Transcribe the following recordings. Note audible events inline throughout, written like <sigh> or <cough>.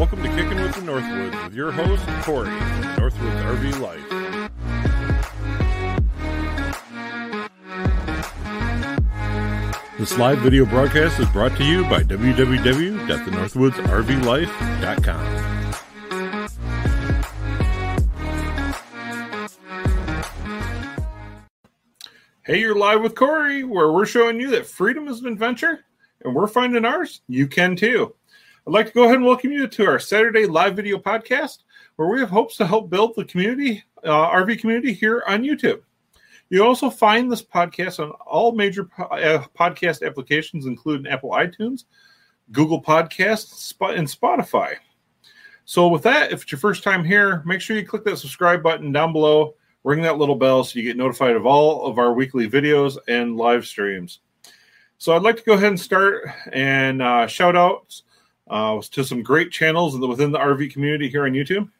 welcome to Kicking with the Northwoods with your host, Corey, Northwoods RV Life. This live video broadcast is brought to you by www.thenorthwoodsrvlife.com. Hey, you're live with Corey, where we're showing you that freedom is an adventure and we're finding ours. You can too. I'd like to go ahead and welcome you to our Saturday live video podcast, where we have hopes to help build the community, uh, RV community here on YouTube. You also find this podcast on all major po- uh, podcast applications, including Apple iTunes, Google Podcasts, and Spotify. So, with that, if it's your first time here, make sure you click that subscribe button down below, ring that little bell so you get notified of all of our weekly videos and live streams. So, I'd like to go ahead and start and uh, shout outs uh, to some great channels within the RV community here on YouTube.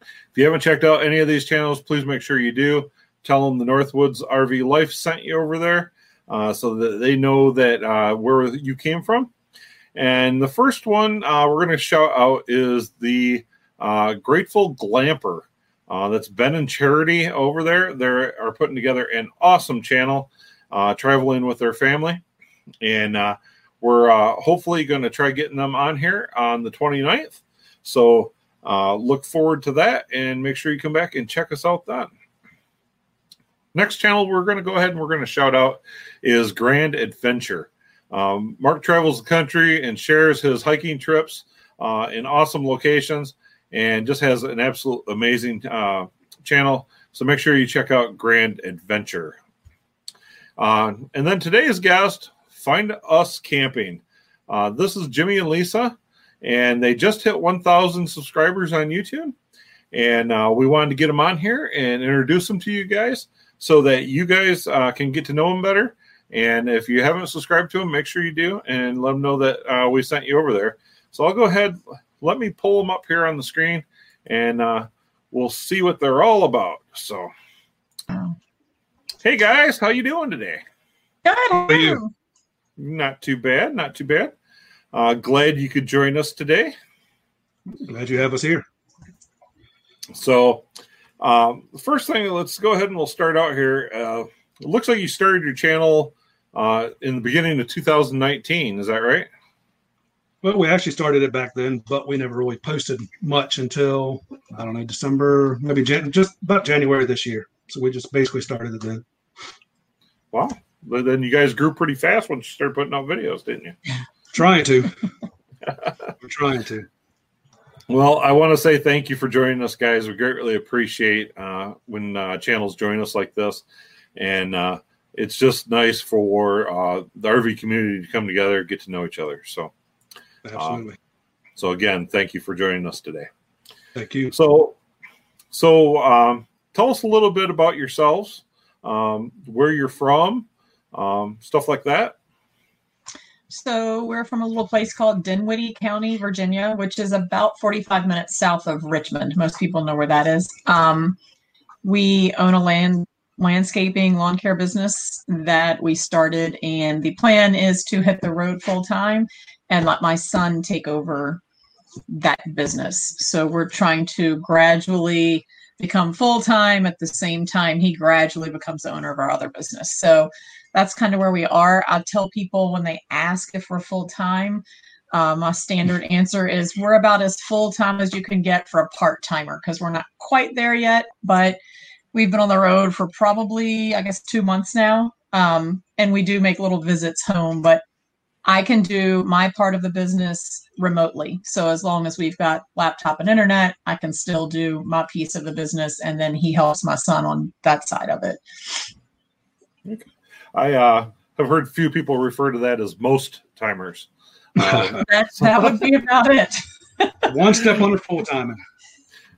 If you haven't checked out any of these channels, please make sure you do. Tell them the Northwoods RV Life sent you over there uh, so that they know that uh, where you came from. And the first one uh, we're going to shout out is the uh, Grateful Glamper. Uh, that's Ben and Charity over there. They are putting together an awesome channel, traveling with their family. And we're uh, hopefully going to try getting them on here on the 29th. So uh, look forward to that and make sure you come back and check us out then. Next channel we're going to go ahead and we're going to shout out is Grand Adventure. Um, Mark travels the country and shares his hiking trips uh, in awesome locations and just has an absolute amazing uh, channel. So make sure you check out Grand Adventure. Uh, and then today's guest, Find Us Camping. Uh, this is Jimmy and Lisa, and they just hit 1,000 subscribers on YouTube. And uh, we wanted to get them on here and introduce them to you guys so that you guys uh, can get to know them better. And if you haven't subscribed to them, make sure you do and let them know that uh, we sent you over there. So I'll go ahead, let me pull them up here on the screen, and uh, we'll see what they're all about. So, hey guys, how you doing today? Good. How are you? Not too bad. Not too bad. Uh, glad you could join us today. Glad you have us here. So, um, the first thing, let's go ahead and we'll start out here. Uh, it looks like you started your channel uh, in the beginning of 2019. Is that right? Well, we actually started it back then, but we never really posted much until I don't know December, maybe Jan- just about January this year. So we just basically started it then. Wow, but then you guys grew pretty fast once you started putting out videos, didn't you? Trying to. <laughs> We're trying to. Well, I want to say thank you for joining us, guys. We greatly appreciate uh, when uh, channels join us like this, and uh, it's just nice for uh, the RV community to come together, get to know each other. So, absolutely. so again, thank you for joining us today. Thank you. So, so um, tell us a little bit about yourselves, um, where you're from, um, stuff like that. So we're from a little place called Dinwiddie County, Virginia, which is about 45 minutes south of Richmond. Most people know where that is. Um, we own a land landscaping lawn care business that we started, and the plan is to hit the road full time and let my son take over that business. So we're trying to gradually become full time at the same time he gradually becomes the owner of our other business. So that's kind of where we are. I tell people when they ask if we're full time, uh, my standard answer is we're about as full time as you can get for a part timer because we're not quite there yet, but we've been on the road for probably, I guess, two months now. Um, and we do make little visits home, but I can do my part of the business remotely. So as long as we've got laptop and internet, I can still do my piece of the business, and then he helps my son on that side of it. Okay. I uh, have heard few people refer to that as most timers. Uh, <laughs> that, that would be about it. <laughs> One step under full timing.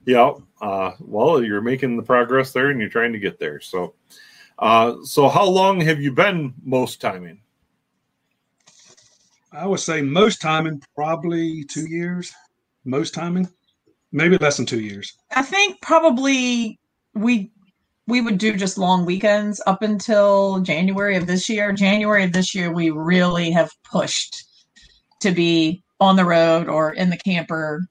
Yeah. Uh, well, you're making the progress there, and you're trying to get there. So, uh, so how long have you been most timing? I would say most timing, probably two years. Most timing, maybe less than two years. I think probably we we would do just long weekends up until January of this year. January of this year, we really have pushed to be on the road or in the camper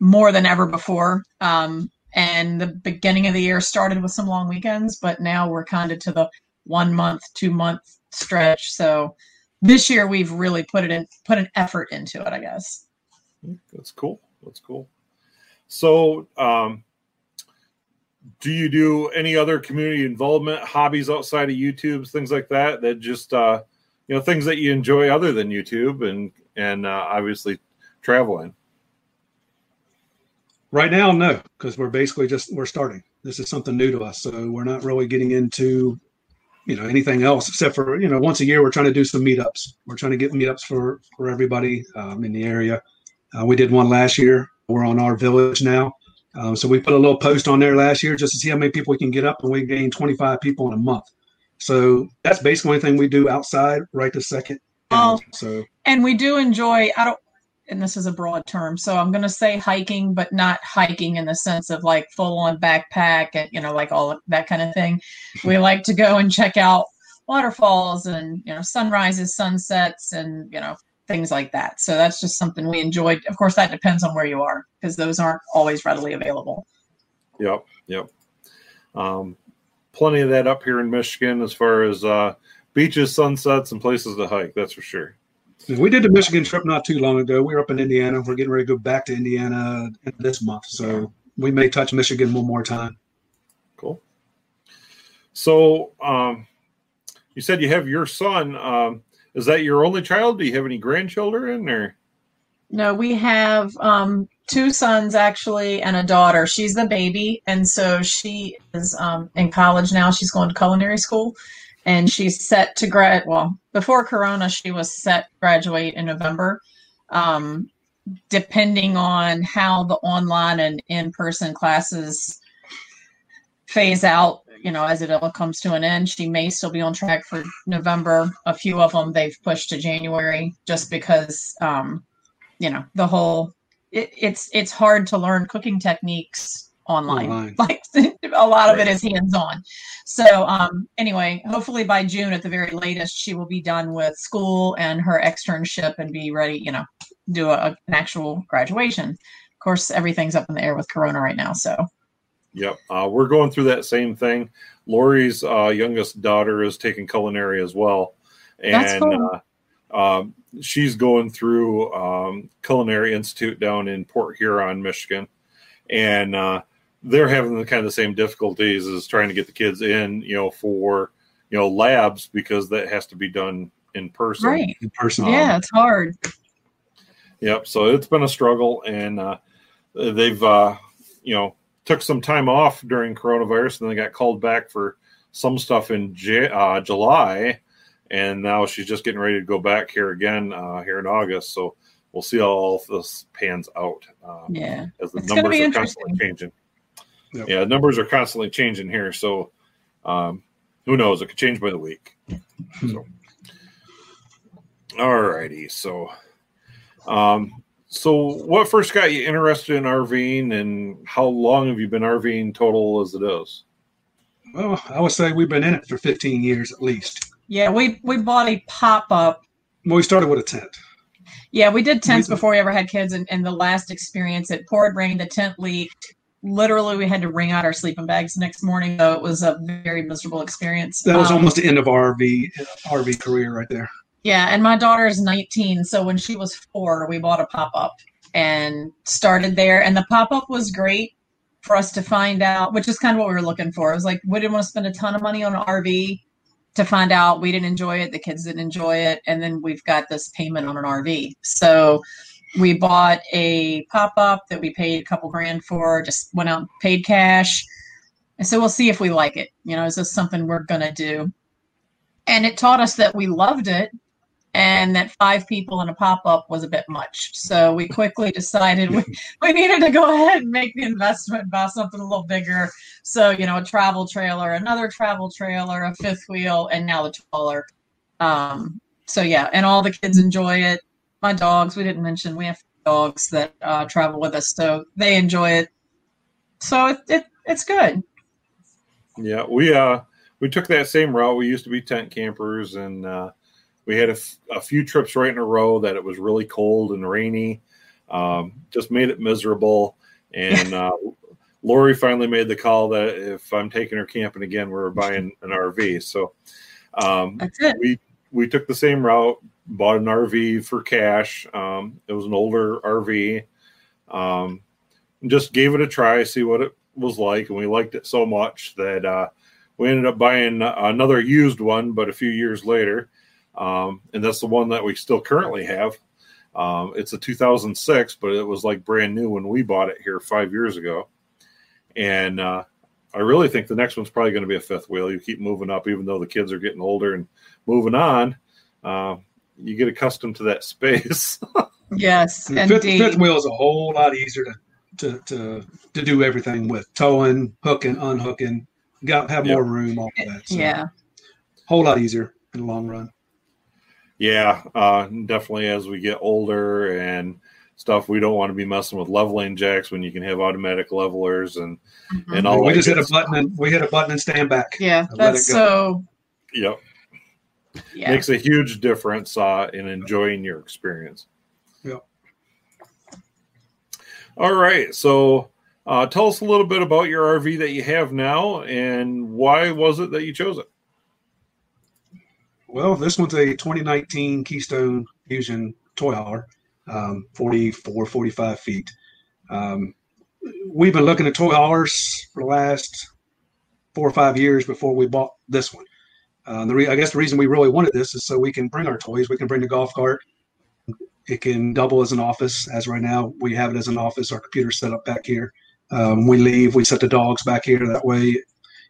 more than ever before. Um, and the beginning of the year started with some long weekends, but now we're kind of to the one month, two month stretch. So this year we've really put it in, put an effort into it, I guess. That's cool. That's cool. So, um, do you do any other community involvement hobbies outside of YouTube, things like that? That just uh, you know things that you enjoy other than YouTube and and uh, obviously traveling. Right now, no, because we're basically just we're starting. This is something new to us, so we're not really getting into you know anything else except for you know once a year we're trying to do some meetups. We're trying to get meetups for for everybody um, in the area. Uh, we did one last year. We're on RV Village now, um, so we put a little post on there last year just to see how many people we can get up, and we gained 25 people in a month. So that's basically the only thing we do outside right this second. Oh, so and we do enjoy. I don't and this is a broad term. So I'm going to say hiking, but not hiking in the sense of like full on backpack and, you know, like all that kind of thing. We <laughs> like to go and check out waterfalls and, you know, sunrises, sunsets, and, you know, things like that. So that's just something we enjoyed. Of course, that depends on where you are because those aren't always readily available. Yep. Yep. Um, plenty of that up here in Michigan as far as uh, beaches, sunsets, and places to hike. That's for sure. We did the Michigan trip not too long ago. We were up in Indiana. We're getting ready to go back to Indiana this month, so we may touch Michigan one more time. Cool. So, um, you said you have your son. Um, is that your only child? Do you have any grandchildren, or? No, we have um, two sons actually, and a daughter. She's the baby, and so she is um, in college now. She's going to culinary school and she's set to grad. Well, before Corona, she was set to graduate in November. Um, depending on how the online and in-person classes phase out, you know, as it all comes to an end, she may still be on track for November. A few of them they've pushed to January just because, um, you know, the whole it, it's it's hard to learn cooking techniques online. online. <laughs> Like a lot of it is hands on. So um, anyway, hopefully by June at the very latest, she will be done with school and her externship and be ready. You know, do a, an actual graduation. Of course, everything's up in the air with Corona right now. So. Yep, uh, we're going through that same thing. Lori's uh, youngest daughter is taking culinary as well, and cool. uh, um, she's going through um, Culinary Institute down in Port Huron, Michigan, and uh, they're having the kind of the same difficulties as trying to get the kids in, you know, for you know labs because that has to be done in person. Right. In person. Yeah, it's hard. Yep. So it's been a struggle, and uh, they've uh, you know took some time off during coronavirus, and they got called back for some stuff in J- uh, July, and now she's just getting ready to go back here again uh, here in August. So we'll see how all this pans out. Um, yeah, as the it's numbers are constantly changing. Yep. Yeah, numbers are constantly changing here, so um, who knows? It could change by the week. so, all righty. So, um, so what first got you interested in RVing, and how long have you been RVing total as it is? Well, I would say we've been in it for 15 years at least. Yeah, we we bought a pop up. Well, we started with a tent. Yeah, we did tents we, before we ever had kids, and, and the last experience it poured rain, the tent leaked, literally we had to wring out our sleeping bags the next morning so it was a very miserable experience that was um, almost the end of our rv rv career right there yeah and my daughter is 19 so when she was four we bought a pop-up and started there and the pop-up was great for us to find out which is kind of what we were looking for it was like we didn't want to spend a ton of money on an rv to find out we didn't enjoy it the kids didn't enjoy it and then we've got this payment on an rv so we bought a pop up that we paid a couple grand for, just went out and paid cash. And so we'll see if we like it. You know, is this something we're going to do? And it taught us that we loved it and that five people in a pop up was a bit much. So we quickly decided we, <laughs> we needed to go ahead and make the investment, buy something a little bigger. So, you know, a travel trailer, another travel trailer, a fifth wheel, and now the taller. Um, so, yeah, and all the kids enjoy it my dogs. We didn't mention we have dogs that uh, travel with us, so they enjoy it. So it, it it's good. Yeah, we uh we took that same route. We used to be tent campers, and uh, we had a, f- a few trips right in a row that it was really cold and rainy. Um, just made it miserable. And <laughs> uh, Lori finally made the call that if I'm taking her camping again, we're buying an RV. So um, we we took the same route, bought an RV for cash. Um, it was an older RV. Um, just gave it a try, see what it was like, and we liked it so much that uh, we ended up buying another used one, but a few years later, um, and that's the one that we still currently have. Um, it's a 2006, but it was like brand new when we bought it here five years ago. And uh, I really think the next one's probably going to be a fifth wheel. You keep moving up, even though the kids are getting older and moving on. Uh, you get accustomed to that <laughs> space. Yes, And fifth, indeed. fifth wheel is a whole lot easier to, to, to, to do everything with towing, hooking, unhooking. Got have more room, all of that. So Yeah. whole lot easier in the long run. Yeah, uh, definitely as we get older and stuff, we don't want to be messing with leveling jacks when you can have automatic levelers and Mhm. and all we just hit a button and we hit a button and stand back. Yeah, that's so. Yep. Yeah. Makes a huge difference uh, in enjoying your experience. Yep. All right. So uh, tell us a little bit about your RV that you have now and why was it that you chose it? Well, this one's a 2019 Keystone Fusion toy hauler, um, 44, 45 feet. Um, we've been looking at toy haulers for the last four or five years before we bought this one. Uh, the re- I guess the reason we really wanted this is so we can bring our toys. We can bring the golf cart. It can double as an office. As right now, we have it as an office. Our computer's set up back here. Um, we leave, we set the dogs back here. That way,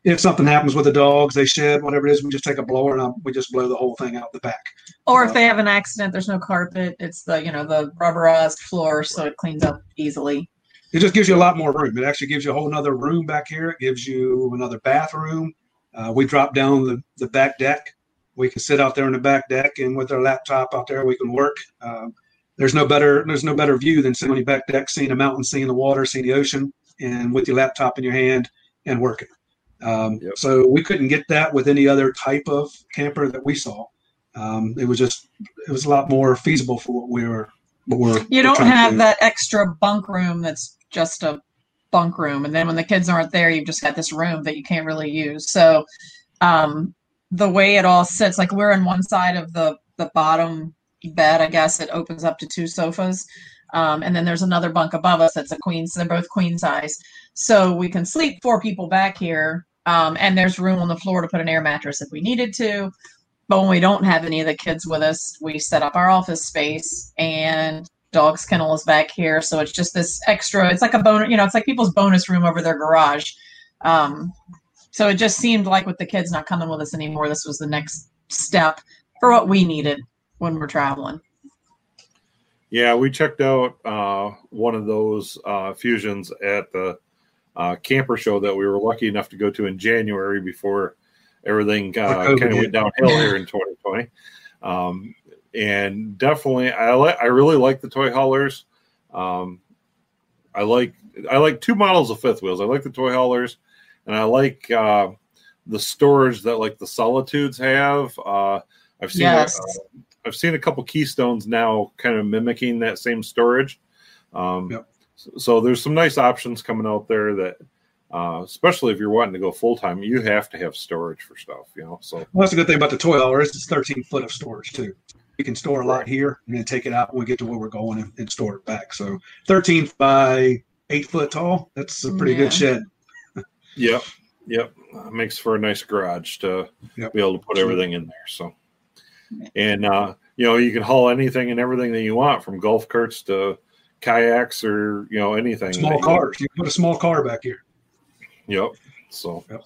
if something happens with the dogs, they shed, whatever it is, we just take a blower and um, we just blow the whole thing out the back. Or if they have an accident, there's no carpet. It's the you know the rubberized floor, so it cleans up easily. It just gives you a lot more room. It actually gives you a whole nother room back here. It gives you another bathroom. Uh, we drop down the, the back deck. We can sit out there on the back deck and with our laptop out there, we can work. Um, there's no better there's no better view than sitting on your back deck, seeing the mountains, seeing the water, seeing the ocean, and with your laptop in your hand and working. Um, Yep. So we couldn't get that with any other type of camper that we saw. Um, it was just it was a lot more feasible for what we were. What we're You don't trying to have do. that extra bunk room that's just a bunk room, and then when the kids aren't there, you've just got this room that you can't really use. So, um, the way it all sits, like we're on one side of the the bottom bed, I guess it opens up to two sofas, um, and then there's another bunk above us that's a queen. So they're both queen size, so we can sleep four people back here, um, and there's room on the floor to put an air mattress if we needed to. But when we don't have any of the kids with us, we set up our office space and dog's kennel is back here. So it's just this extra, it's like a bonus, you know, it's like people's bonus room over their garage. Um, so it just seemed like with the kids not coming with us anymore, this was the next step for what we needed when we're traveling. Yeah, we checked out uh, one of those uh, fusions at the uh, camper show that we were lucky enough to go to in January before everything uh, kind of went downhill <laughs> here in 2020. Um, and definitely, I like I really like the toy haulers. Um, I like I like two models of fifth wheels. I like the toy haulers, and I like uh, the storage that like the Solitudes have. Uh, I've seen Yes. uh, I've seen a couple Keystones now kind of mimicking that same storage. Um, Yep. So, so there's some nice options coming out there that, uh, especially if you're wanting to go full time, you have to have storage for stuff. You know, so Well, that's a good thing about the toy hauler is it's 13 foot of storage too. You can store a lot here and then take it out when we get to where we're going and, and store it back. So 13 by eight foot tall. That's a pretty Yeah. good shed. Yep, yep. Uh, makes for a nice garage to Yep. be able to put everything in there. So, and uh, you know, you can haul anything and everything that you want, from golf carts to kayaks or you know anything. Small cars. You can put a small car back here. Yep. So, Yep.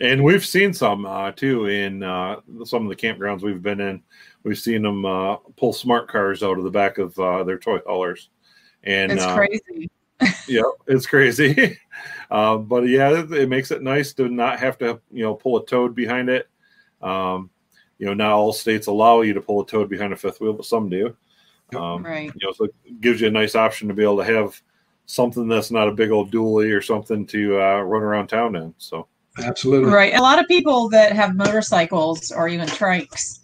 and we've seen some uh, too in uh, some of the campgrounds we've been in. We've seen them uh, pull smart cars out of the back of uh, their toy haulers, and It's uh, crazy. <laughs> yeah, it's crazy. <laughs> uh, but yeah, it, it makes it nice to not have to, you know, pull a toad behind it. Um, you know, not all states allow you to pull a toad behind a fifth wheel, but some do. Um, Right. You know, so it gives you a nice option to be able to have something that's not a big old dually or something to uh, run around town in. So Absolutely. Right. A lot of people that have motorcycles or even trikes,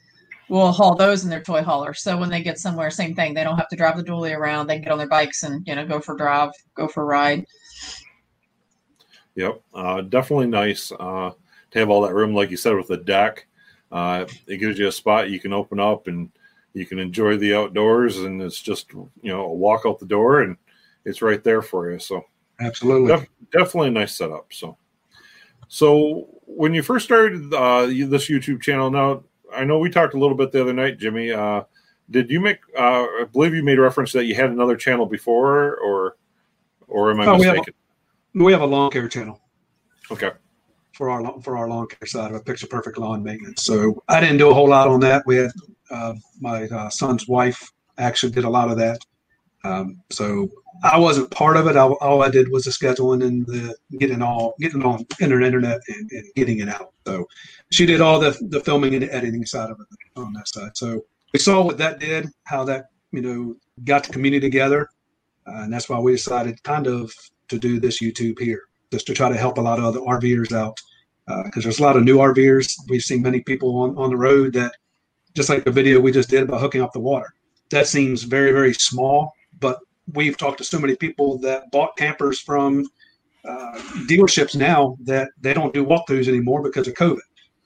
will haul those in their toy hauler. So when they get somewhere, same thing. They don't have to drive the dually around. They can get on their bikes and you know go for a drive, go for a ride. Yep, uh, definitely nice uh, to have all that room, like you said, with the deck. Uh, it gives you a spot you can open up and you can enjoy the outdoors, and it's just you know a walk out the door and it's right there for you. So absolutely, def- definitely a nice setup. So, so when you first started uh, this YouTube channel, now I know we talked a little bit the other night, Jimmy. Uh, did you make? Uh, I believe you made reference that you had another channel before, or or am I oh, mistaken? We have a lawn care channel. Okay. For our for our lawn care side of a picture perfect lawn maintenance. So I didn't do a whole lot on that. We had uh, my uh, son's wife actually did a lot of that. Um, so I wasn't part of it. All, all, I did was the scheduling and the getting all getting on internet and, and, getting it out. So she did all the the filming and the editing side of it on that side. So we saw what that did, how that you know got the community together, uh, and that's why we decided kind of to do this YouTube here, just to try to help a lot of other RVers out. Because uh, there's a lot of new RVers. We've seen many people on, on the road that, just like the video we just did about hooking up the water, that seems very, very small. But we've talked to so many people that bought campers from uh, dealerships now that they don't do walkthroughs anymore because of COVID.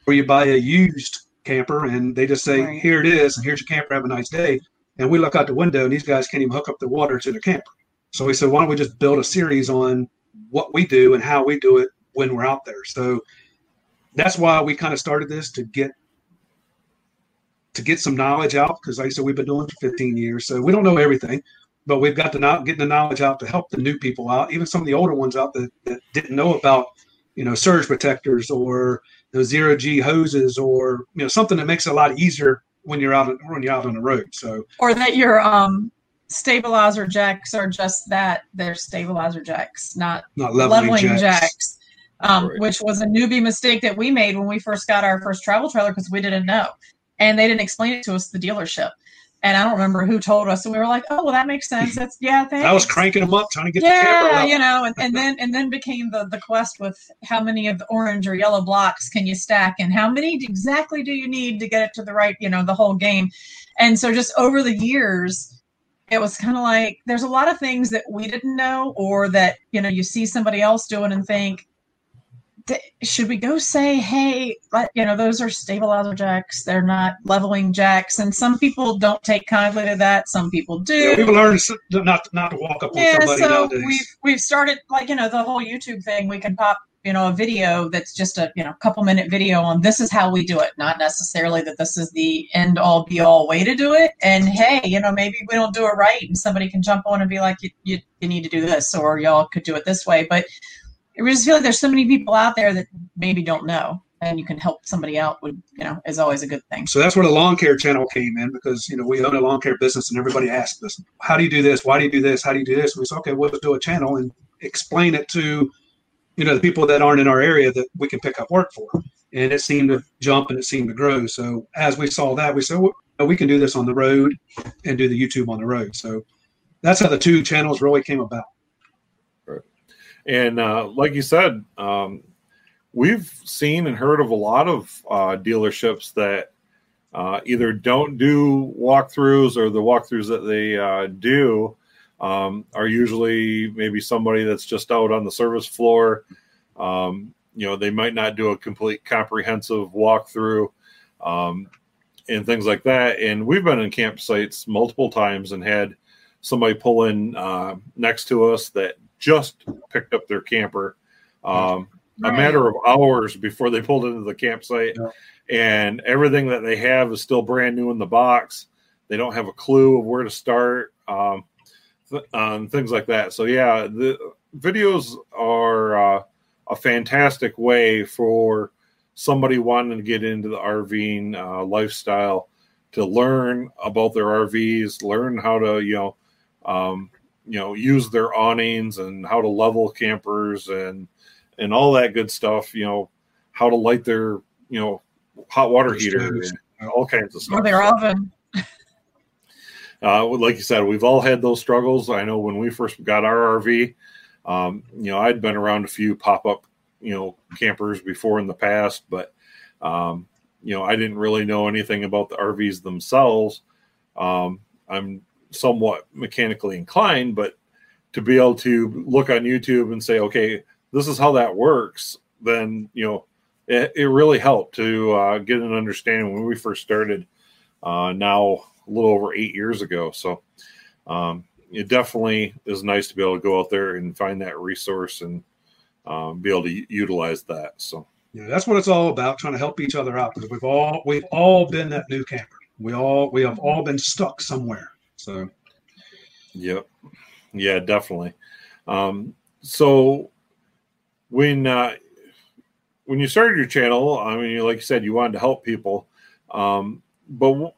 Where you buy a used camper and they just say, right. "Here it is, and here's your camper. Have a nice day." And we look out the window and these guys can't even hook up the water to the camper. So we said, why don't we just build a series on what we do and how we do it when we're out there? So that's why we kind of started this to get to get some knowledge out because like I said, we've been doing it for 15 years. So we don't know everything, but we've got to not getting the knowledge out to help the new people out, even some of the older ones out that, that didn't know about, you know, surge protectors or the zero G hoses or, you know, something that makes it a lot easier when you're out when you're out on the road. So or that you're um stabilizer jacks are just that they're stabilizer jacks, not, not leveling, leveling jacks. jacks um, which was a newbie mistake that we made when we first got our first travel trailer because we didn't know. And they didn't explain it to us, the dealership. And I don't remember who told us. And we were like, oh, well, that makes sense. That's, yeah, thanks. <laughs> I was cranking them up, trying to get yeah, you know, and, and then and then became the, the quest with how many of the orange or yellow blocks can you stack and how many exactly do you need to get it to the right, you know, the whole game. And so just over the years, it was kind of like there's a lot of things that we didn't know or that you know you see somebody else doing and think should we go say hey you know those are stabilizer jacks. They're not leveling jacks. And some people don't take kindly to that. Some people do. Yeah, people learn not not to walk up on yeah, somebody so nowadays. we've we've started like you know the whole youtube thing. We can pop you know a video that's just a you know couple minute video on this is how we do it. Not necessarily that this is the end all be all way to do it. And hey you know maybe we don't do it right and somebody can jump on and be like you, you, you need to do this or y'all could do it this way. But I just feel like there's so many people out there that maybe don't know and you can help somebody out would you know is always a good thing. So that's where the lawn care channel came in because you know we own a lawn care business and everybody asks us how do you do this? Why do you do this? How do you do this? And we said okay we'll do a channel and explain it to you know the people that aren't in our area that we can pick up work for. And it seemed to jump and it seemed to grow. So as we saw that we said well, we can do this on the road and do the youtube on the road. So that's how the two channels really came about and uh, like you said um, we've seen and heard of a lot of uh, dealerships that uh, either don't do walkthroughs or the walkthroughs that they uh, do um, are usually maybe somebody that's just out on the service floor. Um, you know, they might not do a complete comprehensive walkthrough um, and things like that. And we've been in campsites multiple times and had somebody pull in uh, next to us that just picked up their camper. Um, right. A matter of hours before they pulled into the campsite, yeah. and everything that they have is still brand new in the box. They don't have a clue of where to start. Um, on things like that. So yeah, the videos are uh, a fantastic way for somebody wanting to get into the RVing uh, lifestyle to learn about their RVs, learn how to you know um, you know use their awnings and how to level campers and and all that good stuff. You know how to light their you know hot water heater and all kinds of stuff. Or their oven uh, like you said, we've all had those struggles. I know when we first got our RV, um, you know, I'd been around a few pop up, you know, campers before in the past, but um, you know, I didn't really know anything about the RVs themselves. Um, I'm somewhat mechanically inclined, but to be able to look on YouTube and say, okay, this is how that works, then you know, it, it really helped to uh, get an understanding when we first started. Uh, now a little over eight years ago, so um, it definitely is nice to be able to go out there and find that resource and um, be able to utilize that. So yeah, that's what it's all about, trying to help each other out because we've all we've all been that new camper. We all we have all been stuck somewhere. So Yep. Yeah, definitely. Um, so when uh, when you started your channel, I mean, like you said, you wanted to help people. Um, but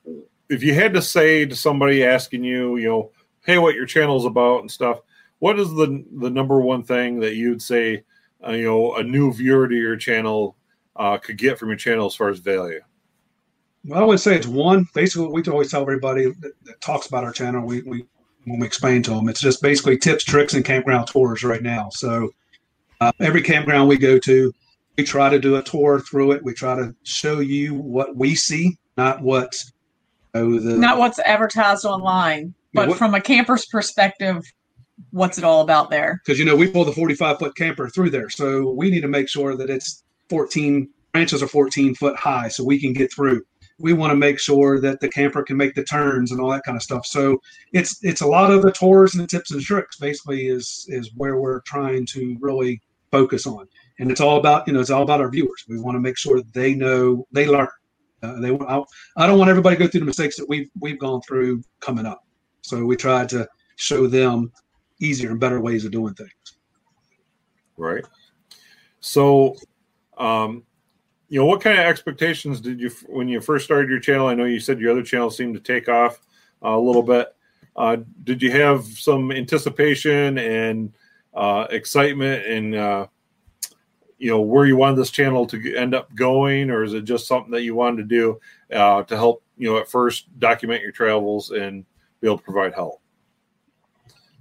if you had to say to somebody asking you, you know, hey, what your channel's about and stuff, what is the the number one thing that you'd say, uh, you know, a new viewer to your channel uh, could get from your channel as far as value? Well, I would say it's one. Basically, what we always tell everybody that, that talks about our channel, we, we when we explain to them, it's just basically tips, tricks, and campground tours right now. So uh, every campground we go to, we try to do a tour through it. We try to show you what we see, not what you know, the, not what's advertised online, but what, from a camper's perspective, what's it all about there? Because you know we pull the 45 foot camper through there, so we need to make sure that it's 14 branches are 14 foot high, so we can get through we want to make sure that the camper can make the turns and all that kind of stuff. So it's it's a lot of the tours and the tips and tricks basically is is where we're trying to really focus on. And it's all about you know it's all about our viewers. We want to make sure they know they learn. Uh, they I, I don't want everybody to go through the mistakes that we've we've gone through coming up. So we try to show them easier and better ways of doing things. Right. So um, you know, what kind of expectations did you when you first started your channel? I know you said your other channel seemed to take off uh, a little bit. Uh, did you have some anticipation and uh, excitement and uh, you know where you wanted this channel to end up going, or is it just something that you wanted to do uh, to help you know at first document your travels and be able to provide help?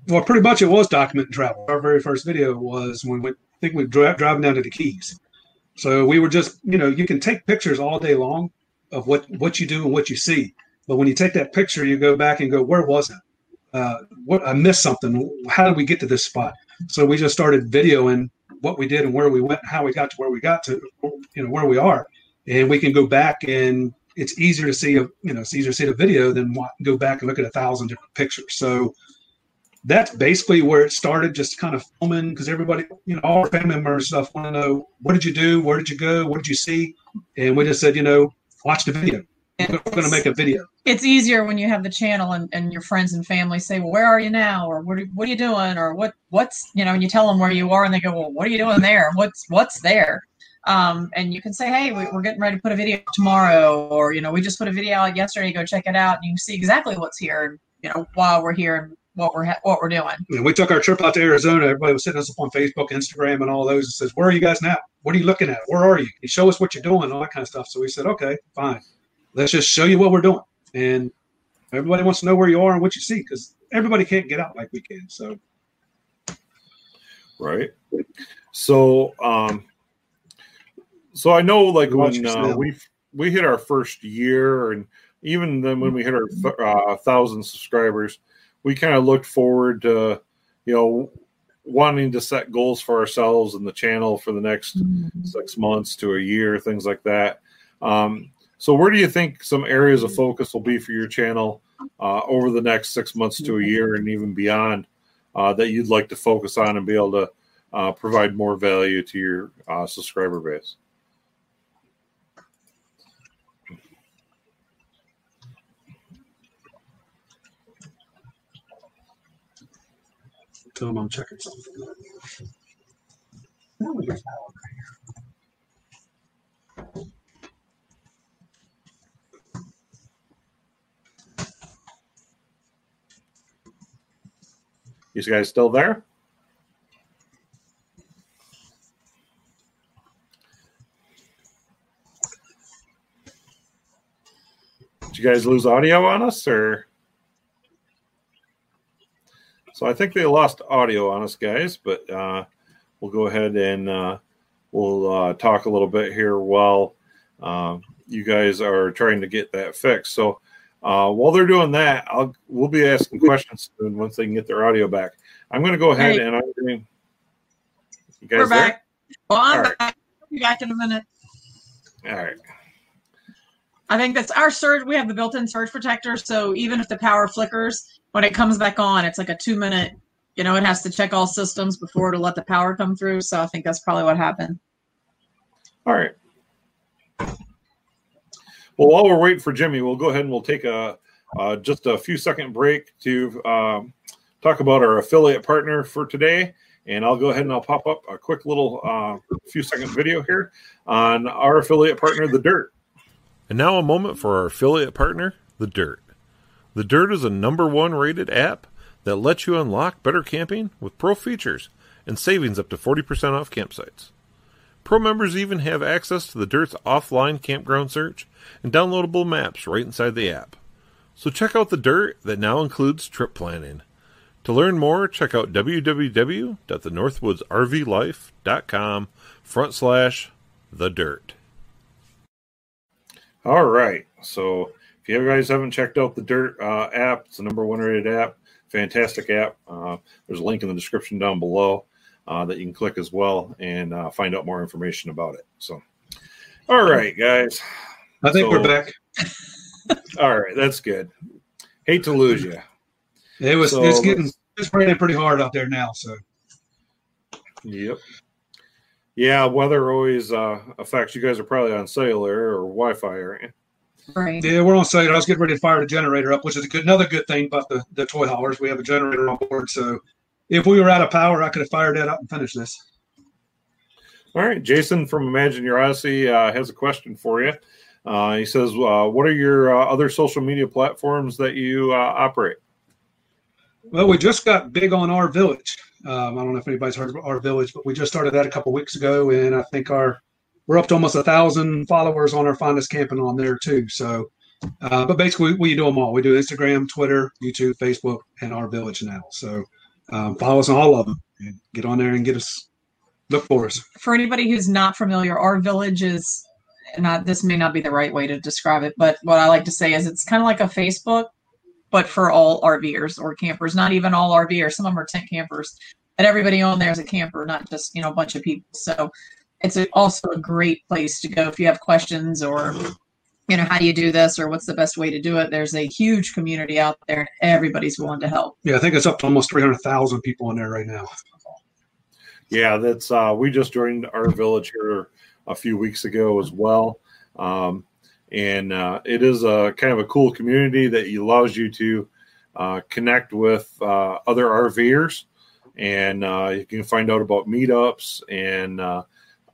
Well, pretty much it was document travel. Our very first video was when we I think we were driving down to the Keys so we were just, you know, you can take pictures all day long of what what you do and what you see, but when you take that picture, you go back and go, where was it? Uh, what I missed something. How did we get to this spot? So we just started videoing what we did and where we went, how we got to where we got to, you know, where we are, and we can go back and it's easier to see a, you know, it's easier to see the video than go back and look at a thousand different pictures. So that's basically where it started, just kind of filming because everybody, you know, all our family members stuff want to know what did you do, where did you go, what did you see, and we just said, you know, watch the video. We're going to make a video. It's easier when you have the channel and, and your friends and family say, well, where are you now? Or what are, what are you doing? Or what, what's, you know, and you tell them where you are and they go, well, what are you doing there? What's, what's there? Um, and you can say, hey, we, are getting ready to put a video tomorrow. Or, you know, we just put a video out yesterday, go check it out. And you can see exactly what's here, you know, while we're here and what we're ha- what we're doing. Yeah, we took our trip out to Arizona. Everybody was hitting us up on Facebook, Instagram, and all those. And says, "Where are you guys now? What are you looking at? Where are you? you show us what you're doing, all that kind of stuff." So we said, "Okay, fine. Let's just show you what we're doing." And everybody wants to know where you are and what you see because everybody can't get out like we can. So, right. So, um, so I know, like when uh, we we hit our first year, and even then when we hit our uh, thousand subscribers we kind of looked forward to, you know, wanting to set goals for ourselves and the channel for the next mm-hmm. six months to a year, things like that. Um, so, where do you think some areas of focus will be for your channel uh, over the next six months to a mm-hmm. year and even beyond uh, that you'd like to focus on and be able to uh, provide more value to your uh, subscriber base? Tell them I'm checking something. You guys still there? Did you guys lose audio on us or? So I think they lost audio on us, guys, but uh, we'll go ahead and uh, we'll uh, talk a little bit here while uh, you guys are trying to get that fixed. So uh, while they're doing that, I'll we'll be asking questions soon once they can get their audio back. I'm going to go ahead Hey. and I'm going. You guys We're there? back. Well, I'm All right. back. Be back in a minute. All right. I think that's our surge. We have the built-in surge protector, so even if the power flickers, when it comes back on, it's like a two-minute. You know, it has to check all systems before to let the power come through. So I think that's probably what happened. All right. Well, while we're waiting for Jimmy, we'll go ahead and we'll take a uh, just a few second break to um, talk about our affiliate partner for today. And I'll go ahead and I'll pop up a quick little uh, few second video here on our affiliate partner, The Dyrt. And now a moment for our affiliate partner, The Dyrt. The Dyrt is a number one rated app that lets you unlock better camping with pro features and savings up to 40% off campsites. Pro members even have access to the Dyrt's offline campground search and downloadable maps right inside the app. So check out the Dyrt that now includes trip planning. To learn more, check out www.thenorthwoodsrvlife.com front slash the dirt. All right. So if you guys haven't checked out the Dyrt uh, app, it's the number one rated app. Fantastic app. Uh, there's a link in the description down below uh, that you can click as well and uh, find out more information about it. So, all right, guys. I think So- we're back. <laughs> All right, that's good. Hate to lose you. It was So it's getting it's raining pretty hard out there now. So Yep. Yeah, weather always uh, affects you guys. Are probably on cellular or Wi-Fi, aren't you? Right. yeah, we're on site. I was getting ready to fire the generator up, which is a good, another good thing about the the toy haulers. We have a generator on board, so if we were out of power, I could have fired that up and finished this. All right, Jason from Imagine Your Odyssey uh, has a question for you. Uh, he says, uh, "What are your uh, other social media platforms that you uh, operate?" Well, we just got big on RV Village. Um, I don't know if anybody's heard of RV Village, but we just started that a couple weeks ago, and I think our we're up to almost a thousand followers on our Find Us Camping on there too. So, uh, but basically, we do them all. We do Instagram, Twitter, YouTube, Facebook, and RV Village now. So, um, follow us on all of them. And get on there and get us. Look for us. For anybody who's not familiar, RV Village is not. This may not be the right way to describe it, but what I like to say is it's kind of like a Facebook, but for all RVers or campers. Not even all RVers. Some of them are tent campers, but everybody on there is a camper, not just you know a bunch of people. So it's also a great place to go if you have questions or you know how do you do this or what's the best way to do it. There's a huge community out there, and everybody's willing to help. Yeah, I think it's up to almost three hundred thousand people in there right now. Yeah, that's uh, we just joined RV Village here a few weeks ago as well, um, and uh, it is a kind of a cool community that allows you to uh, connect with uh, other RVers, and uh, you can find out about meetups and uh,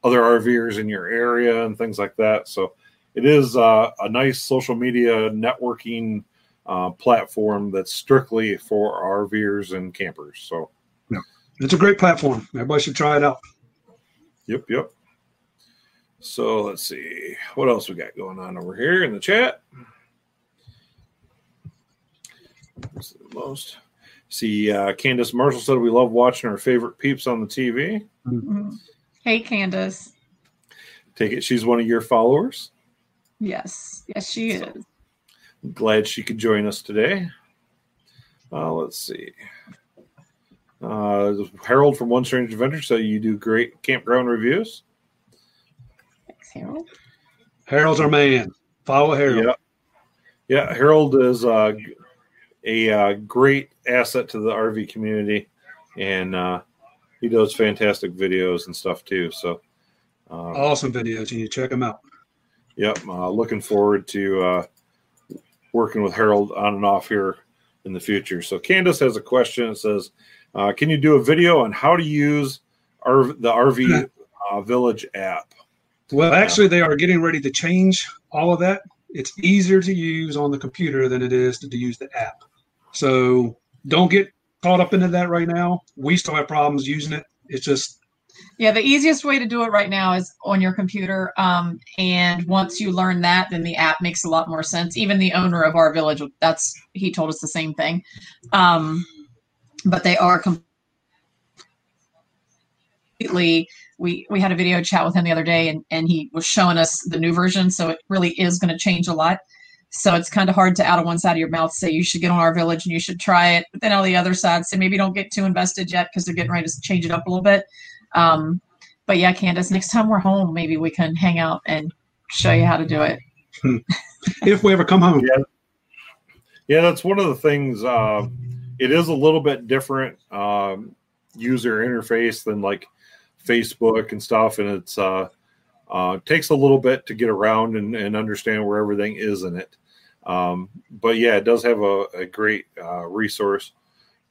other RVers in your area and things like that. So it is uh, a nice social media networking uh, platform that's strictly for RVers and campers. So. It's a great platform. Everybody should try it out. Yep, yep. So let's see what else we got going on over here in the chat. What's the most? See, uh, Candace Marshall said we love watching our favorite peeps on the TV. Mhm. Hey, Candace. Take it she's one of your followers. Yes, yes, she is. Glad she could join us today. Uh, let's see. Uh, Harold from One Strange Adventure said you do great campground reviews. Thanks, Harold. Harold's our man. Follow Harold. Yeah, yeah. Harold is uh, a uh, great asset to the RV community, and uh, he does fantastic videos and stuff too. So, uh, Awesome videos. You need to check them out. yep, uh, looking forward to uh, working with Harold on and off here in the future. So, Candace has a question. It says, uh, "Can you do a video on how to use our, the RV <laughs> uh, Village app?" Well, actually, they are getting ready to change all of that. It's easier to use on the computer than it is to, to use the app. So don't get caught up into that right now. We still have problems using it. It's just Yeah, the easiest way to do it right now is on your computer. Um, and once you learn that, then the app makes a lot more sense. Even the owner of RV Village, that's he told us the same thing. Um, but they are completely we we had a video chat with him the other day, and and he was showing us the new version. So it really is going to change a lot. So it's kind of hard to out of one side of your mouth say you should get on RV Village and you should try it, but then on the other side say maybe don't get too invested yet because they're getting ready to change it up a little bit. Um, but yeah, Candace, next time we're home, maybe we can hang out and show you how to do it. <laughs> if we ever come home. Yeah, yeah, that's one of the things. Uh, it is a little bit different um, user interface than like Facebook and stuff, and it's uh, uh, takes a little bit to get around and, and understand where everything is in it. Um, but yeah, it does have a, a great uh, resource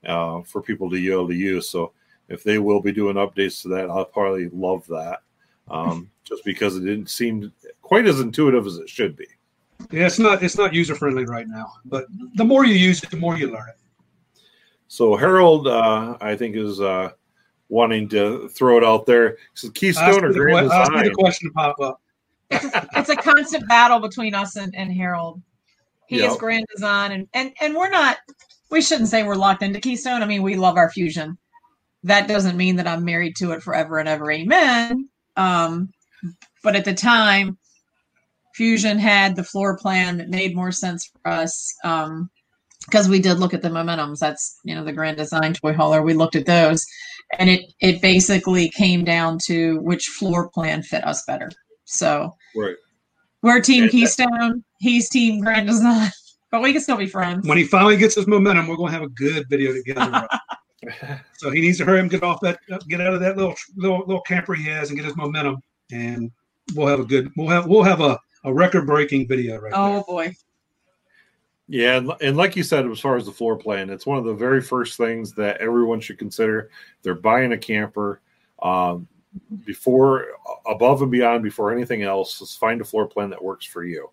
uh, for people to be able to use. So if they will be doing updates to that, I'll probably love that. Um, <laughs> just because it didn't seem quite as intuitive as it should be. Yeah, it's not it's not user friendly right now, but the more you use it, the more you learn it. So Harold, uh, I think, is uh, wanting to throw it out there. So Keystone or Grand Design? Ask me the question to pop up. It's <laughs> a, it's a constant battle between us and, and Harold. He yep. is Grand Design, and, and and we're not. We shouldn't say we're locked into Keystone. I mean, we love our fusion. That doesn't mean that I'm married to it forever and ever. Amen. Um, but at the time, Fusion had the floor plan that made more sense for us. Um, because we did look at the momentums. That's you know the Grand Design toy hauler. We looked at those, and it it basically came down to which floor plan fit us better. So right. we're Team Keystone. He's Team Grand Design, <laughs> but we can still be friends. When he finally gets his momentum, we're going to have a good video together. <laughs> so he needs to hurry and get off that, uh, get out of that little little little camper he has, and get his momentum, and we'll have a good, we'll have we'll have a, a record breaking video right Oh there. boy. Yeah, and like you said, as far as the floor plan, it's one of the very first things that everyone should consider. They're buying a camper um, before, above and beyond, before anything else. Is find a floor plan that works for you.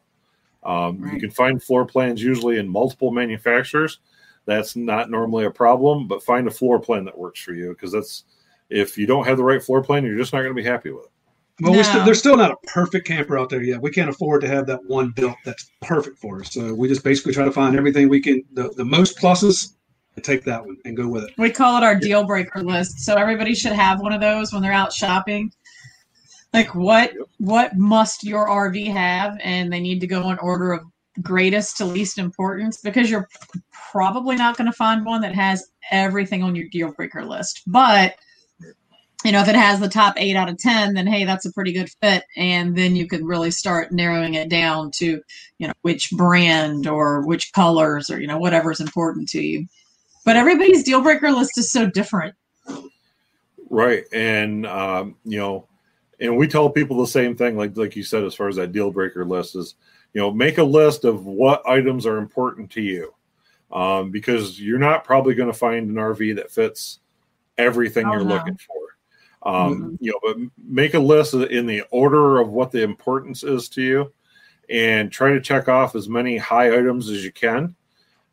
Um, right. You can find floor plans usually in multiple manufacturers. That's not normally a problem, but find a floor plan that works for you because that's if you don't have the right floor plan, you're just not going to be happy with it. Well, no. st- there's still not a perfect camper out there yet. We can't afford to have that one built that's perfect for us. So we just basically try to find everything we can, the, the most pluses, and take that one and go with it. We call it our deal breaker list. So everybody should have one of those when they're out shopping. Like what what must your RV have? And they need to go in order of greatest to least importance because you're probably not going to find one that has everything on your deal breaker list. But you know, if it has the top eight out of 10, then hey, that's a pretty good fit. And then you could really start narrowing it down to, you know, which brand or which colors or, you know, whatever's important to you. But everybody's deal breaker list is so different. Right. And, um, you know, and we tell people the same thing, like, like you said, as far as that deal breaker list is, you know, make a list of what items are important to you. Um, because you're not probably going to find an RV that fits everything oh, you're no. looking for. Um, mm-hmm. You know, but make a list in the order of what the importance is to you, and try to check off as many high items as you can,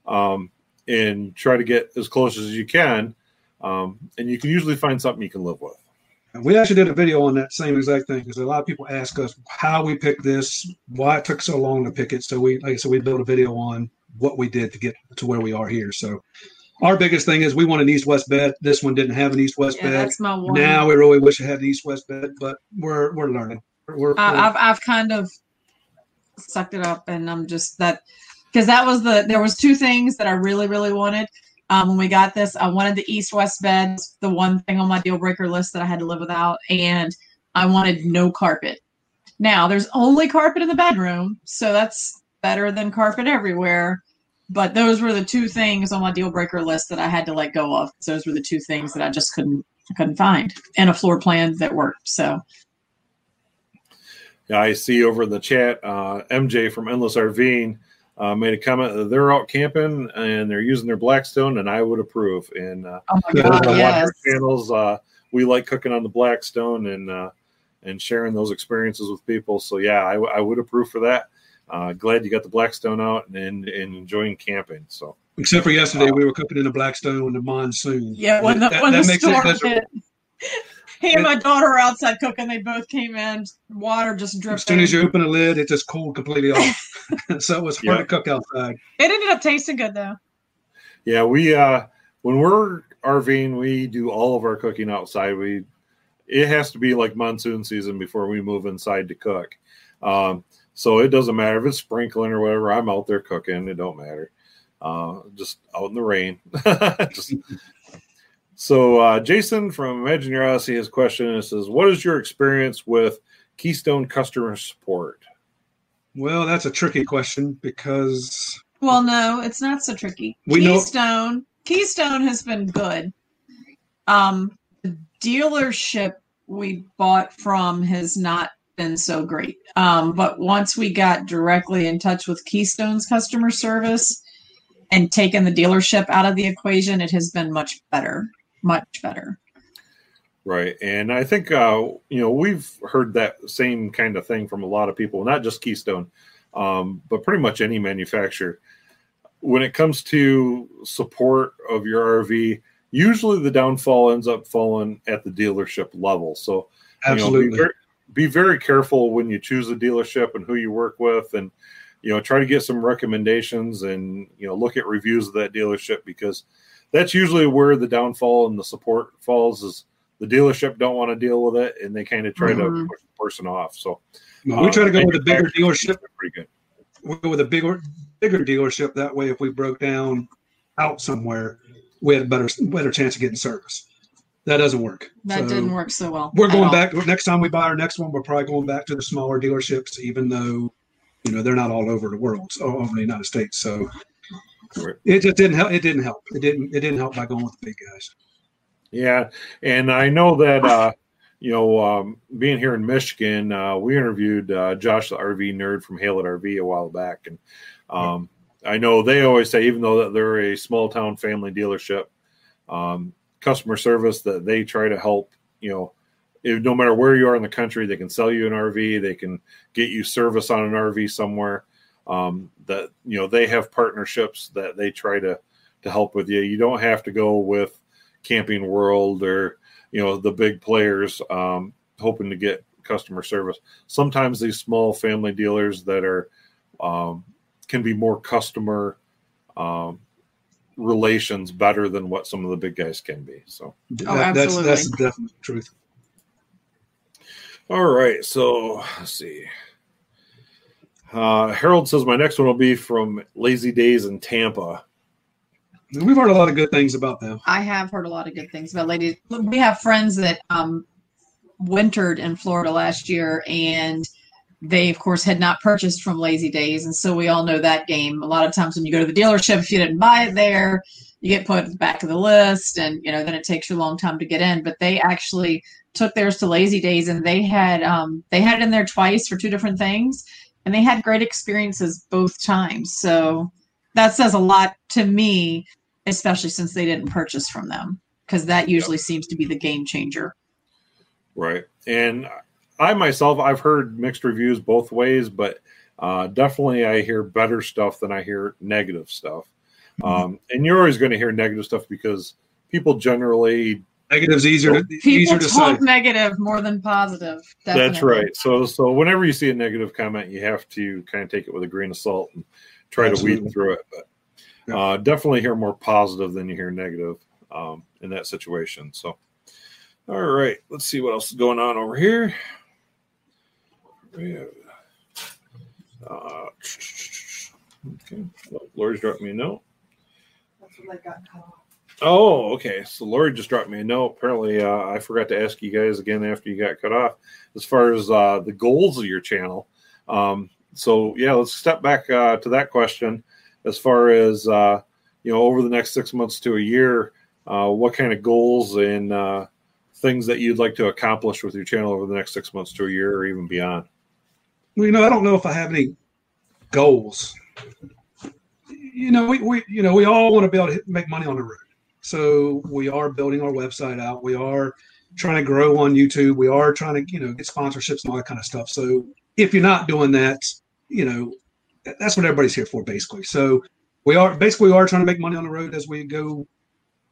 um, and try to get as close as you can. Um, and you can usually find something you can live with. We actually did a video on that same exact thing because a lot of people ask us how we picked this, why it took so long to pick it. So we, like I said, we built a video on what we did to get to where we are here. So our biggest thing is we want an east-west bed. This one didn't have an east-west yeah, bed. That's my one. Now we really wish it had an east-west bed, but we're we're learning. We're, we're, I've I've kind of sucked it up, and I'm just that because that was the there was two things that I really really wanted. Um, when we got this, I wanted the east-west bed, the one thing on my deal breaker list that I had to live without, and I wanted no carpet. Now there's only carpet in the bedroom, so that's better than carpet everywhere but those were the two things on my deal breaker list that I had to let go of. Those were the two things that I just couldn't couldn't find, and a floor plan that worked. So, yeah, I see over in the chat, uh, MJ from Endless RVing uh, made a comment that they're out camping and they're using their Blackstone, and I would approve. And uh, oh God, yes. channels, uh, we like cooking on the Blackstone and uh, and sharing those experiences with people. So yeah, I, w- I would approve for that uh, glad you got the Blackstone out and, and, and enjoying camping. So, except for yesterday, uh, we were cooking in the Blackstone in the monsoon. Yeah, when the that, when that the storm hit. <laughs> He and my daughter were outside cooking. They both came in. Water just dripping. As soon as you open the lid, it just cooled completely off. <laughs> <laughs> so it was hard yeah. to cook outside. It ended up tasting good though. Yeah, we uh when we're RVing, we do all of our cooking outside. We it has to be like monsoon season before we move inside to cook. Um, so it doesn't matter if it's sprinkling or whatever. I'm out there cooking. It don't matter. Uh, just out in the rain. <laughs> just, so uh, Jason from Imagine Your Odyssey has a question and it says, "What is your experience with Keystone customer support?" Well, that's a tricky question because Well, no, it's not so tricky. We know- Keystone Keystone has been good. Um, the dealership we bought from has not been so great. Um, but once we got directly in touch with Keystone's customer service and taken the dealership out of the equation, it has been much better. Much better. Right. And I think, uh, you know, we've heard that same kind of thing from a lot of people, not just Keystone, um, but pretty much any manufacturer. When it comes to support of your RV, usually the downfall ends up falling at the dealership level. So, you know, absolutely be, very, be very careful when you choose a dealership and who you work with and you know try to get some recommendations and you know look at reviews of that dealership because that's usually where the downfall and the support falls is the dealership don't want to deal with it and they kind of try to Mhm. push the person off so No, we try to uh, go with a bigger dealership. pretty good We go with a bigger bigger dealership. That way, if we broke down out somewhere, we had a better better chance of getting service. That doesn't work. That So didn't work so well. We're going back next time we buy our next one. We're probably going back to the smaller dealerships, even though you know they're not all over the world, all over the United States. So it just didn't help. It didn't help. It didn't. It didn't help by going with the big guys. Yeah, and I know that uh, you know, um, being here in Michigan, uh, we interviewed uh, Josh, the RV nerd from Haylett RV, a while back, and um, I know they always say, even though that they're a small town family dealership, um, customer service that they try to help. You know, if, no matter where you are in the country, they can sell you an RV, they can get you service on an RV somewhere. Um, that you know, they have partnerships that they try to to help with you. You don't have to go with Camping World or you know the big players um, hoping to get customer service. Sometimes these small family dealers that are um, can be more customer um, relations better than what some of the big guys can be. So, Oh, That- that's absolutely. that's the definite truth. all right. So let's see. Uh, Harold says my next one will be from Lazy Days in Tampa. We've heard a lot of good things about them. I have heard a lot of good things about ladies. We have friends that um, wintered in Florida last year, and they, of course, had not purchased from Lazy Days, and so we all know that game. A lot of times when you go to the dealership, if you didn't buy it there, you get put at the back of the list, and you know then it takes you a long time to get in. But they actually took theirs to Lazy Days, and they had um, they had it in there twice for two different things, and they had great experiences both times. So that says a lot to me especially since they didn't purchase from them because that usually seems to be the game changer. Right. And I myself, I've heard mixed reviews both ways, but uh, definitely I hear better stuff than I hear negative stuff. Um, and you're always going to hear negative stuff because people generally Negative's easier to People easier to say. talk negative more than positive. That's right. So, so whenever you see a negative comment, you have to kind of take it with a grain of salt and try to weed through it. But Yeah. uh, definitely hear more positive than you hear negative um, in that situation. So, all right, let's see what else is going on over here. Uh, okay, well, Lori's dropped me a note. Oh, okay. So Lori just dropped me a note. Apparently, uh, I forgot to ask you guys again after you got cut off, as far as uh, the goals of your channel. Um, so yeah, let's step back uh, to that question. As far as uh, you know, over the next six months to a year, uh, what kind of goals and uh, things that you'd like to accomplish with your channel over the next six months to a year, or even beyond? You know, I don't know if I have any goals. You know, we, we you know we all want to be able to make money on the road. So we are building our website out. We are trying to grow on YouTube. We are trying to you know get sponsorships and all that kind of stuff. So if you're not doing that, you know, that's what everybody's here for basically. So we are basically we are trying to make money on the road as we go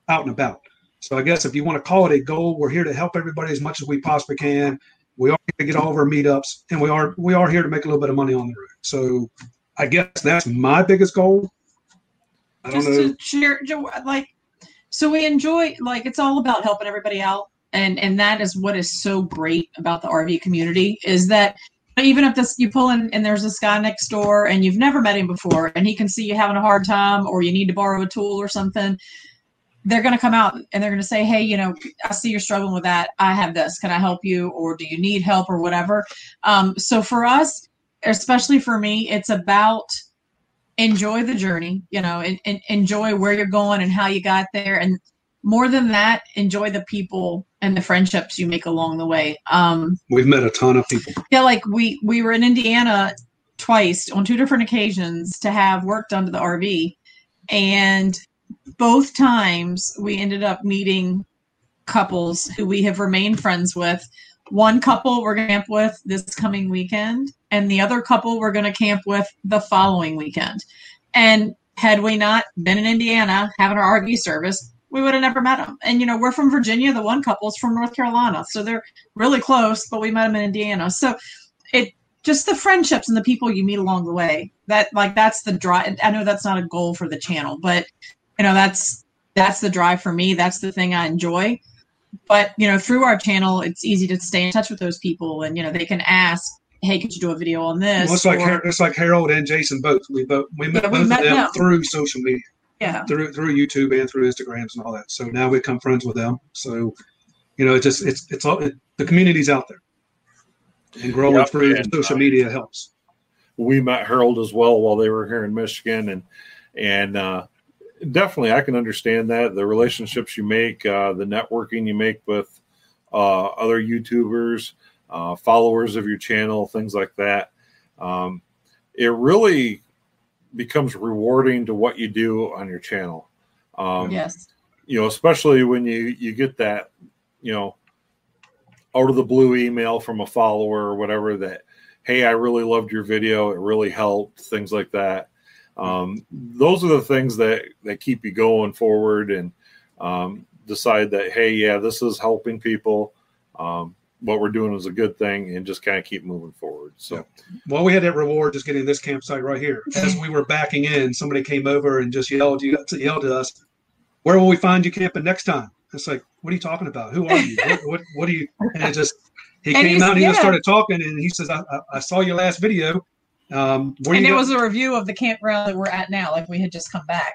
out and about. So I guess if you want to call it a goal, we're here to help everybody as much as we possibly can. We are here to get all of our meetups, and we are we are here to make a little bit of money on the road. So I guess that's my biggest goal. I don't Just know. to share, like, so we enjoy, like, it's all about helping everybody out. and and that is what is so great about the RV community is that even if this you pull in and there's this guy next door and you've never met him before and he can see you having a hard time or you need to borrow a tool or something they're going to come out and they're going to say hey you know i see you're struggling with that. I have this. Can i help you? Or do you need help or whatever? Um, so for us especially for me it's about enjoy the journey you know and, and enjoy where you're going and how you got there. And more than that enjoy the people and the friendships you make along the way. Um, We've met a ton of people. yeah like we we were in indiana twice on two different occasions to have work done to the rv and both times we ended up meeting couples who we have remained friends with. One couple we're going to camp with this coming weekend and the other couple we're going to camp with the following weekend. And had we not been in indiana having our rv service we would have never met them and you know we're from virginia the one couple's from north carolina so they're really close but we met them in indiana. So it just the friendships and the people you meet along the way that like that's the drive i know that's not a goal for the channel but you know that's that's the drive for me that's the thing i enjoy but you know through our channel it's easy to stay in touch with those people and you know they can ask hey could you do a video on this Well, it's like Or- it's like Harold and Jason both. We both we met Yeah, we both met of them them. through social media, yeah through through YouTube and through Instagrams and all that. So now we've become friends with them. So you know, it just it's it's all it, the community's out there, and growing Yep, through and, social uh, media helps. we met Harold as well while they were here in Michigan, and and uh, definitely I can understand that the relationships you make, uh, the networking you make with uh, other YouTubers, uh, followers of your channel, things like that. Um, it really becomes rewarding to what you do on your channel. Um, yes you know, especially when you you get that, you know, out of the blue email from a follower or whatever that, hey, I really loved your video, it really helped, things like that. Um, those are the things that that keep you going forward and um, decide that, hey, yeah, this is helping people. Um, what we're doing is a good thing, and just kind of keep moving forward. So, Well, we had that reward just getting this campsite right here. As we were backing in, somebody came over and just yelled yelled at us, "Where will we find you camping next time?" It's like, what are you talking about? Who are you? <laughs> what, what, what do you? And it just he And came out and he just yeah. started talking, and he says, "I, I, I saw your last video. Um, and it go?" was a review of the campground that we're at now like we had just come back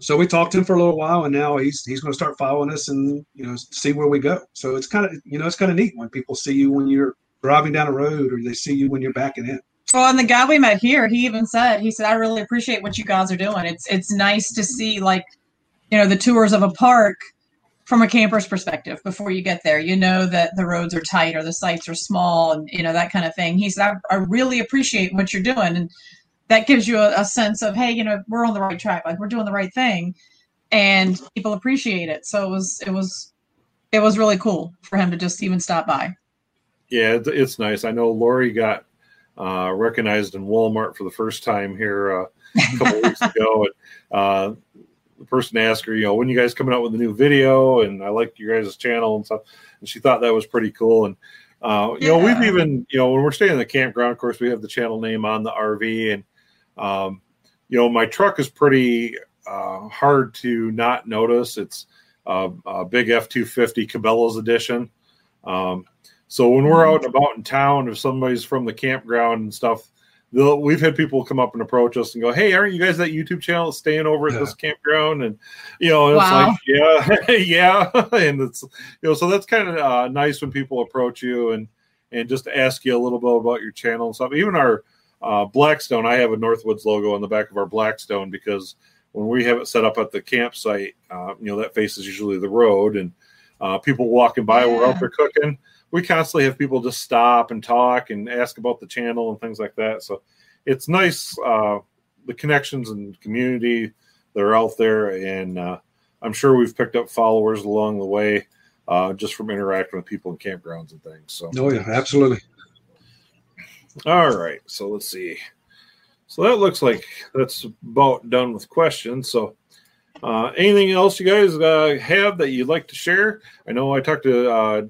so we talked to him for a little while, and now he's he's going to start following us and you know see where we go. So it's kind of you know it's kind of neat when people see you when you're driving down a road or they see you when you're backing in. Well, and the guy we met here, he even said, he said, I really appreciate what you guys are doing. It's it's nice to see like, you know, the tours of a park from a camper's perspective before you get there. You know that the roads are tight or the sites are small and you know that kind of thing. He said, I, I really appreciate what you're doing. And that gives you a, a sense of, hey, you know, we're on the right track, like we're doing the right thing. And people appreciate it. So it was it was it was really cool for him to just even stop by. yeah, it's, nice. I know Lori got uh, recognized in Walmart for the first time here uh, a couple <laughs> weeks ago. And uh, the person asked her, you know, when you guys coming out with a new video? And I liked your guys' channel and stuff. And she thought that was pretty cool. And uh, you know, we've even, you know, when we're staying in the campground, of course, we have the channel name on the RV, and um, you know, my truck is pretty uh, hard to not notice. It's uh, a big F two fifty Cabela's edition. Um, so when we're out and about in town, if somebody's from the campground and stuff, they'll, we've had people come up and approach us and go, "Hey, aren't you guys that YouTube channel that's staying over at Yeah. this campground?" And you know, it's Wow. like, yeah, <laughs> yeah, <laughs> and it's you know, so that's kind of uh, nice when people approach you and and just ask you a little bit about your channel and stuff. Even our uh, Blackstone, I have a Northwoods logo on the back of our Blackstone because when we have it set up at the campsite, uh, you know, that faces usually the road and uh, people walking by, we're out there cooking. We constantly have people just stop and talk and ask about the channel and things like that. So it's nice, uh, the connections and community that are out there. And uh, I'm sure we've picked up followers along the way uh, just from interacting with people in campgrounds and things. So, Oh yeah, absolutely. all right. So let's see. So that looks like that's about done with questions. So, uh, anything else you guys uh, have that you'd like to share? I know I talked to uh,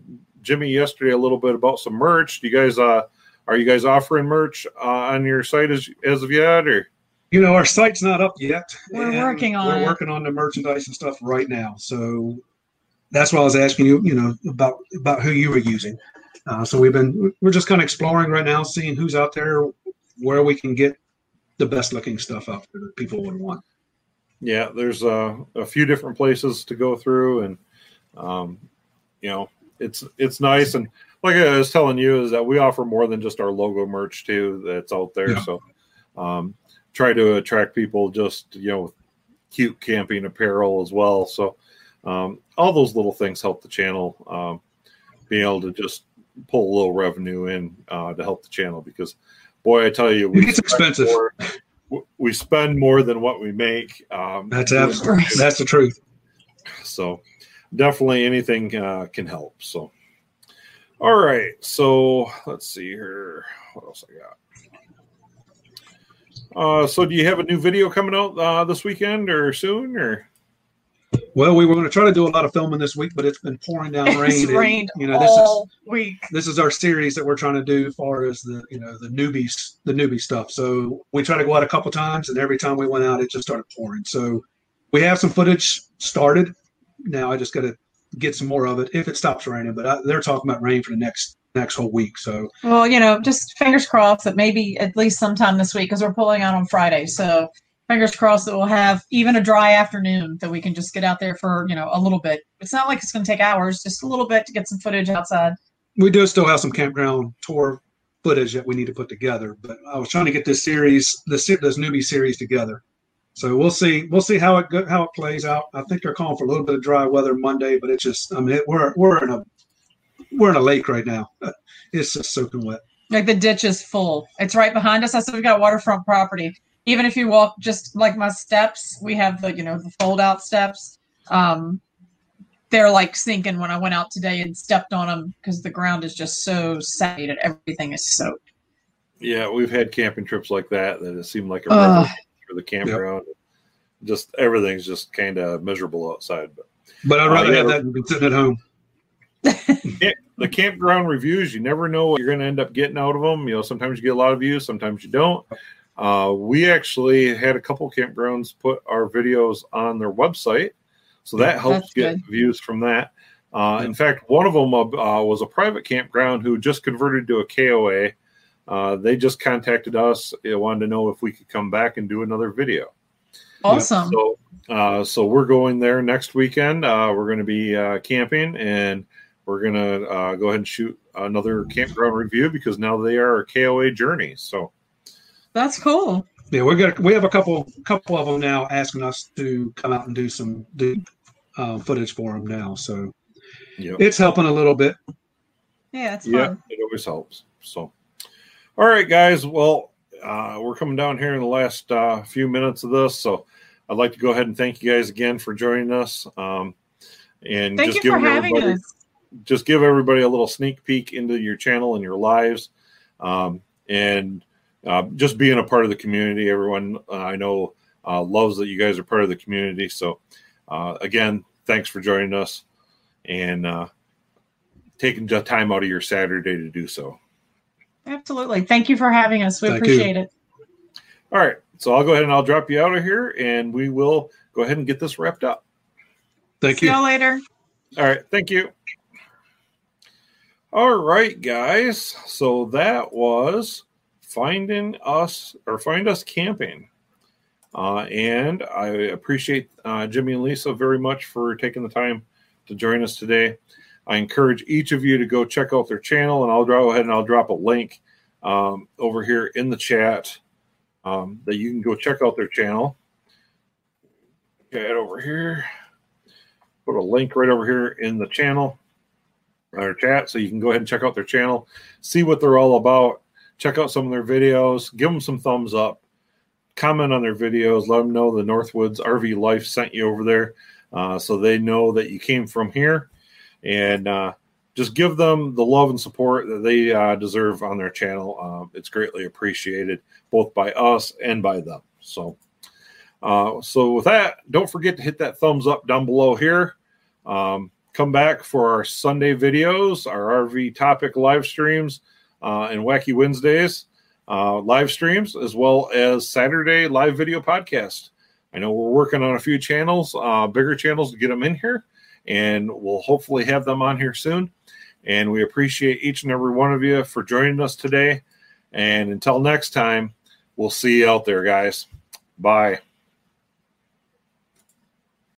Jimmy yesterday a little bit about some merch. Do you guys uh, are you guys offering merch uh, on your site as as of yet, or You know, our site's not up yet. We're working on We're it. working on the merchandise and stuff right now. So that's why I was asking you, you know, about about who you were using. Uh, so we've been we're just kind of exploring right now, seeing who's out there, where we can get the best looking stuff out there that people would want. Yeah, there's uh, a few different places to go through, and um, you know, it's it's nice. And like I was telling you, is that we offer more than just our logo merch too. That's out there. Yeah. So um, try to attract people just you know, cute camping apparel as well. So um, all those little things help the channel um, being able to just pull a little revenue in uh, to help the channel because boy, I tell you, It gets expensive. more- we spend more than what we make. Um, That's absolutely that's the truth. so definitely anything uh, can help. So, all right. So let's see here. What else I got? Uh, so do you have a new video coming out uh, this weekend or soon or? Well, we were going to try to do a lot of filming this week, but it's been pouring down <laughs> rain. It's and, rained you know, this is week. this is our series that we're trying to do as far as the you know the newbies the newbie stuff so we try to go out a couple times and every time we went out it just started pouring so we have some footage started now i just got to get some more of it if it stops raining but I, they're talking about rain for the next next whole week so Well, you know, just fingers crossed that maybe at least sometime this week because we're pulling out on Friday. So fingers crossed that we'll have even a dry afternoon that we can just get out there for you know a little bit. It's not like it's going to take hours, just a little bit to get some footage outside. we do still have some campground tour footage that we need to put together but i was trying to get this series this this newbie series together so we'll see we'll see how it go, how it plays out i think they're calling for a little bit of dry weather monday but it's just i mean it, we're we're in a we're in a lake right now <laughs> it's just soaking wet Like the ditch is full. It's right behind us. I said we've got waterfront property. Even if you walk just like my steps, we have the you know the fold out steps. Um, they're like sinking when I went out today and stepped on them because the ground is just so saturated. Everything is soaked. Yeah, we've had camping trips like that that it seemed like a Ugh. river for the campground. Just everything's just kind of miserable outside. But but i'd Oh, rather yeah. have that than sitting at home <laughs> the campground reviews, you never know what you're going to end up getting out of them. You know, sometimes you get a lot of views, sometimes you don't. Uh, we actually had a couple campgrounds put our videos on their website, so that helps get good. views from that. Uh, in fact, one of them uh, was a private campground who just converted to a KOA. Uh, they just contacted us. They wanted to know if we could come back and do another video. Awesome. So, uh, so we're going there next weekend. Uh, we're going to be uh, camping, and we're going to uh, go ahead and shoot another campground review because now they are a KOA journey. So, That's cool. yeah we got we have a couple couple of them now asking us to come out and do some do uh, footage for them now so yeah, it's helping a little bit Yeah, it's yeah, it always helps. So, all right, guys. Well, uh, we're coming down here in the last uh, few minutes of this, so I'd like to go ahead and thank you guys again for joining us. Um, and Thank just you for having everybody- us. just give everybody a little sneak peek into your channel and your lives um, and uh, just being a part of the community everyone uh, i know uh, loves that you guys are part of the community so uh, again thanks for joining us and uh, taking the time out of your saturday to do so Absolutely. Thank you for having us. We Thank you. appreciate it. all right so i'll go ahead and i'll drop you out of here and we will go ahead and get this wrapped up thank See you See y'all later. All right, thank you. All right, guys. So that was finding us or find us camping. Uh, and I appreciate uh, Jimmy and Lisa very much for taking the time to join us today. I encourage each of you to go check out their channel, and I'll go ahead and I'll drop a link um, over here in the chat um, that you can go check out their channel. Get over here. Put a link right over here in the channel or chat so you can go ahead and check out their channel. See what they're all about. Check out some of their videos. Give them some thumbs up. Comment on their videos. Let them know the northwoods rv life sent you over there uh, so they know that you came from here and uh, just give them the love and support that they uh, deserve on their channel uh, it's greatly appreciated both by us and by them so uh, so with that, don't forget to hit that thumbs up down below here. Um, come back for our Sunday videos, our RV topic live streams, uh, and Wacky Wednesdays uh, live streams, as well as Saturday live video podcast. I know we're working on a few channels, uh, bigger channels to get them in here, and we'll hopefully have them on here soon. And we appreciate each and every one of you for joining us today. And until next time, we'll see you out there, guys. Bye.